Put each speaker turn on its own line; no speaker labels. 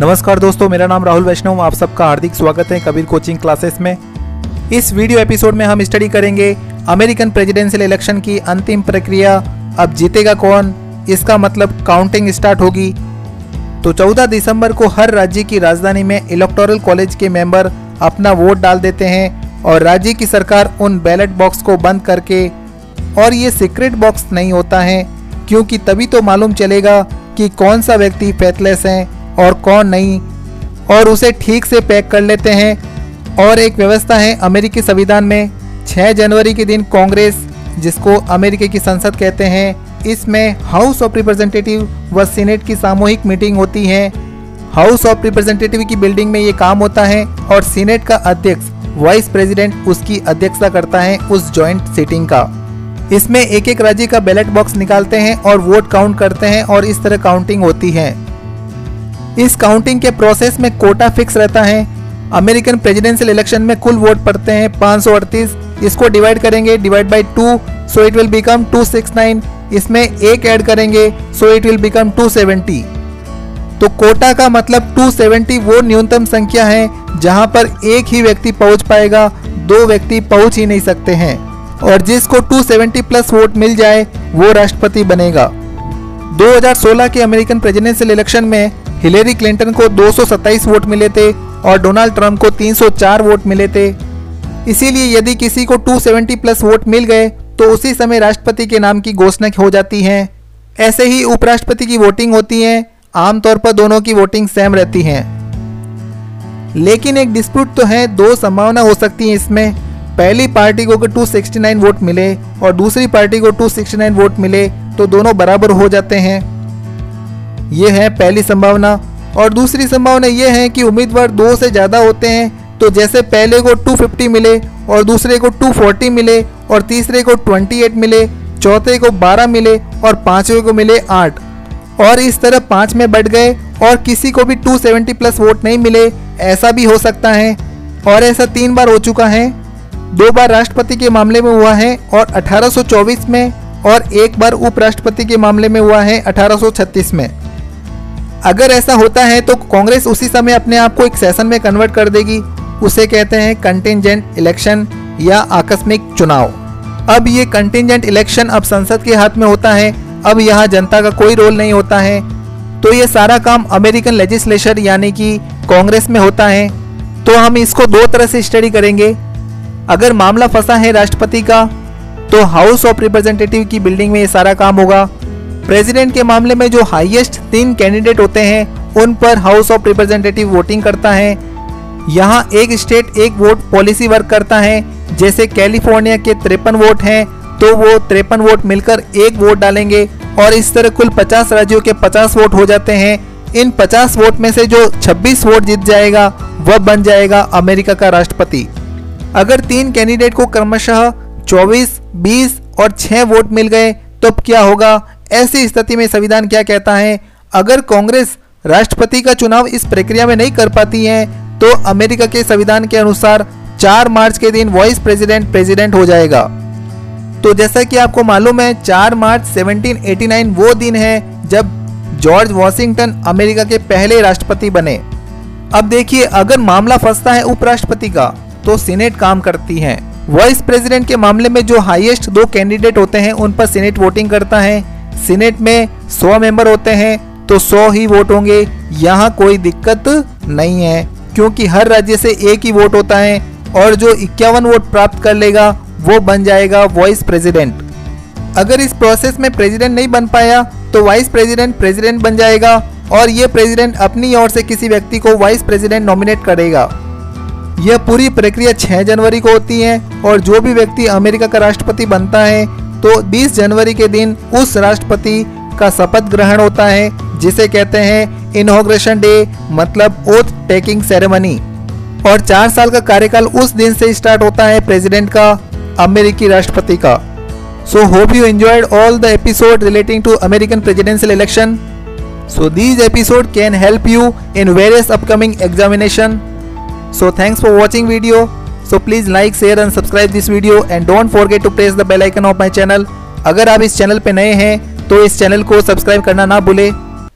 नमस्कार दोस्तों, मेरा नाम राहुल वैष्णव, आप सबका हार्दिक स्वागत है कबीर कोचिंग क्लासेस में। इस वीडियो एपिसोड में हम स्टडी करेंगे अमेरिकन प्रेसिडेंशियल इलेक्शन की अंतिम प्रक्रिया, अब जीतेगा कौन? इसका मतलब काउंटिंग स्टार्ट होगी। तो 14 दिसंबर को हर राज्य की राजधानी में इलेक्टोरल कॉलेज के मेंबर अपना वोट डाल देते हैं और राज्य की सरकार उन बैलेट बॉक्स को बंद करके, और ये सीक्रेट बॉक्स नहीं होता है, क्योंकि तभी तो मालूम चलेगा कि कौन सा व्यक्ति फैथलेस है। और कौन नहीं। और उसे ठीक से पैक कर लेते हैं। और एक व्यवस्था है अमेरिकी संविधान में 6 जनवरी के दिन कांग्रेस, जिसको अमेरिका की संसद कहते हैं, इसमें हाउस ऑफ़ रिप्रेजेंटेटिव व सीनेट की सामूहिक मीटिंग होती है। हाउस ऑफ़ रिप्रेजेंटेटिव की बिल्डिंग में ये काम होता है और सीनेट का अध्यक्ष, वाइस प्रेसिडेंट उसकी अध्यक्षता करता है उस जॉइंट सीटिंग का। इसमें एक एक राज्य का बैलेट बॉक्स निकालते हैं और वोट काउंट करते हैं और इस तरह काउंटिंग होती है। इस काउंटिंग के प्रोसेस में कोटा फिक्स रहता है। अमेरिकन प्रेसिडेंशियल इलेक्शन में कुल वोट पड़ते हैं पाँच इसको डिवाइड करेंगे divide by two so it will become 269 इसमें एक ऐड करेंगे सो इट विल बिकम 270 तो कोटा का मतलब 270 वो न्यूनतम संख्या है, जहाँ पर एक ही व्यक्ति पहुँच पाएगा, दो व्यक्ति पहुँच ही नहीं सकते हैं। और जिसको 270 प्लस वोट मिल जाए, वो राष्ट्रपति बनेगा। 2016 के अमेरिकन प्रेसिडेंशियल इलेक्शन में हिलेरी क्लिंटन को 227 वोट मिले थे और डोनाल्ड ट्रंप को 304 वोट मिले थे। इसीलिए यदि किसी को 270 प्लस वोट मिल गए तो उसी समय राष्ट्रपति के नाम की घोषणा हो जाती है। ऐसे ही उपराष्ट्रपति की वोटिंग होती है। आमतौर पर दोनों की वोटिंग सेम रहती है। लेकिन एक डिस्प्यूट तो है, दो संभावना हो सकती है इसमें। पहली पार्टी को अगर 269 वोट मिले और दूसरी पार्टी को 269 वोट मिले तो दोनों बराबर हो जाते हैं। ये है पहली संभावना। और दूसरी संभावना ये है कि उम्मीदवार दो से ज़्यादा होते हैं तो जैसे पहले को 250 मिले, और दूसरे को 240 मिले, और तीसरे को 28 मिले, चौथे को 12 मिले, और पाँचवें को मिले आठ। और इस तरह पाँच में बढ़ गए, और किसी को भी 270 प्लस वोट नहीं मिले, ऐसा भी हो सकता है। और ऐसा तीन बार हो चुका है। दो बार राष्ट्रपति के मामले में हुआ है, और 1824 में, और एक बार उपराष्ट्रपति के मामले में हुआ है 1836 में। अगर ऐसा होता है तो कांग्रेस उसी समय अपने आप को एक सेशन में कन्वर्ट कर देगी। उसे कहते हैं कंटिजेंट इलेक्शन या आकस्मिक चुनाव। अब ये कंटिजेंट इलेक्शन अब संसद के हाथ में होता है। अब यहाँ जनता का कोई रोल नहीं होता है। तो ये सारा काम अमेरिकन लेजिस्लेचर यानी कि कांग्रेस में होता है। तो हम इसको दो तरह से स्टडी करेंगे। अगर मामला फंसा है राष्ट्रपति का तो हाउस ऑफ़ रिप्रेजेंटेटिव की बिल्डिंग में ये सारा काम होगा। प्रेसिडेंट के मामले में जो हाईएस्ट तीन कैंडिडेट होते हैं उन पर हाउस ऑफ़ रिप्रेजेंटेटिव वोटिंग करता है। यहाँ एक स्टेट एक वोट पॉलिसी वर्क करता है। जैसे कैलिफ़ोर्निया के तिरपन वोट हैं तो वो तिरपन वोट मिलकर एक वोट डालेंगे और इस तरह कुल 50 राज्यों के 50 वोट हो जाते हैं। इन 50 वोट में से जो 26 वोट जीत जाएगा वह बन जाएगा अमेरिका का राष्ट्रपति। अगर तीन कैंडिडेट को क्रमशः 24, 20 और 6 वोट मिल गए तो क्या होगा? ऐसी स्थिति में संविधान क्या कहता है? अगर कांग्रेस राष्ट्रपति का चुनाव इस प्रक्रिया में नहीं कर पाती है तो अमेरिका के संविधान के अनुसार 4 मार्च के दिन वाइस प्रेसिडेंट प्रेसिडेंट हो जाएगा। तो जैसा कि आपको मालूम है 4 मार्च 1789 वो दिन है जब जॉर्ज वॉशिंगटन अमेरिका के पहले राष्ट्रपति बने। अब देखिए, अगर मामला फंसता है उपराष्ट्रपति का तो सीनेट काम करती है। वाइस प्रेसिडेंट के मामले में जो हाईएस्ट दो कैंडिडेट होते हैं, उन पर सीनेट वोटिंग करता है। सीनेट में 100 मेंबर होते हैं तो 100 ही वोट होंगे। यहाँ कोई दिक्कत नहीं है, क्योंकि हर राज्य से एक ही वोट होता है और जो इक्यावन वोट प्राप्त कर लेगा, वो बन जाएगा वाइस प्रेसिडेंट। अगर इस प्रोसेस में प्रेसिडेंट नहीं बन पाया तो वाइस प्रेसिडेंट प्रेसिडेंट बन जाएगा और ये प्रेसिडेंट अपनी ओर से किसी व्यक्ति को वाइस प्रेसिडेंट नॉमिनेट करेगा। यह पूरी प्रक्रिया 6 जनवरी को होती है और जो भी व्यक्ति अमेरिका का राष्ट्रपति बनता है तो 20 जनवरी के दिन उस राष्ट्रपति का शपथ ग्रहण होता है, जिसे कहते हैं इनोग्रेशन डे मतलब ओथ टेकिंग सेरेमनी और चार साल का कार्यकाल उस दिन से स्टार्ट होता है प्रेसिडेंट का, अमेरिकी राष्ट्रपति का. So hope you enjoyed all the episode relating to American presidential election so, these episode can help you in various upcoming examination. So, thanks for watching video. So please like share and subscribe this video and don't forget to press the bell icon of my channel अगर आप इस channel पे नए हैं तो इस channel को subscribe करना ना भूले।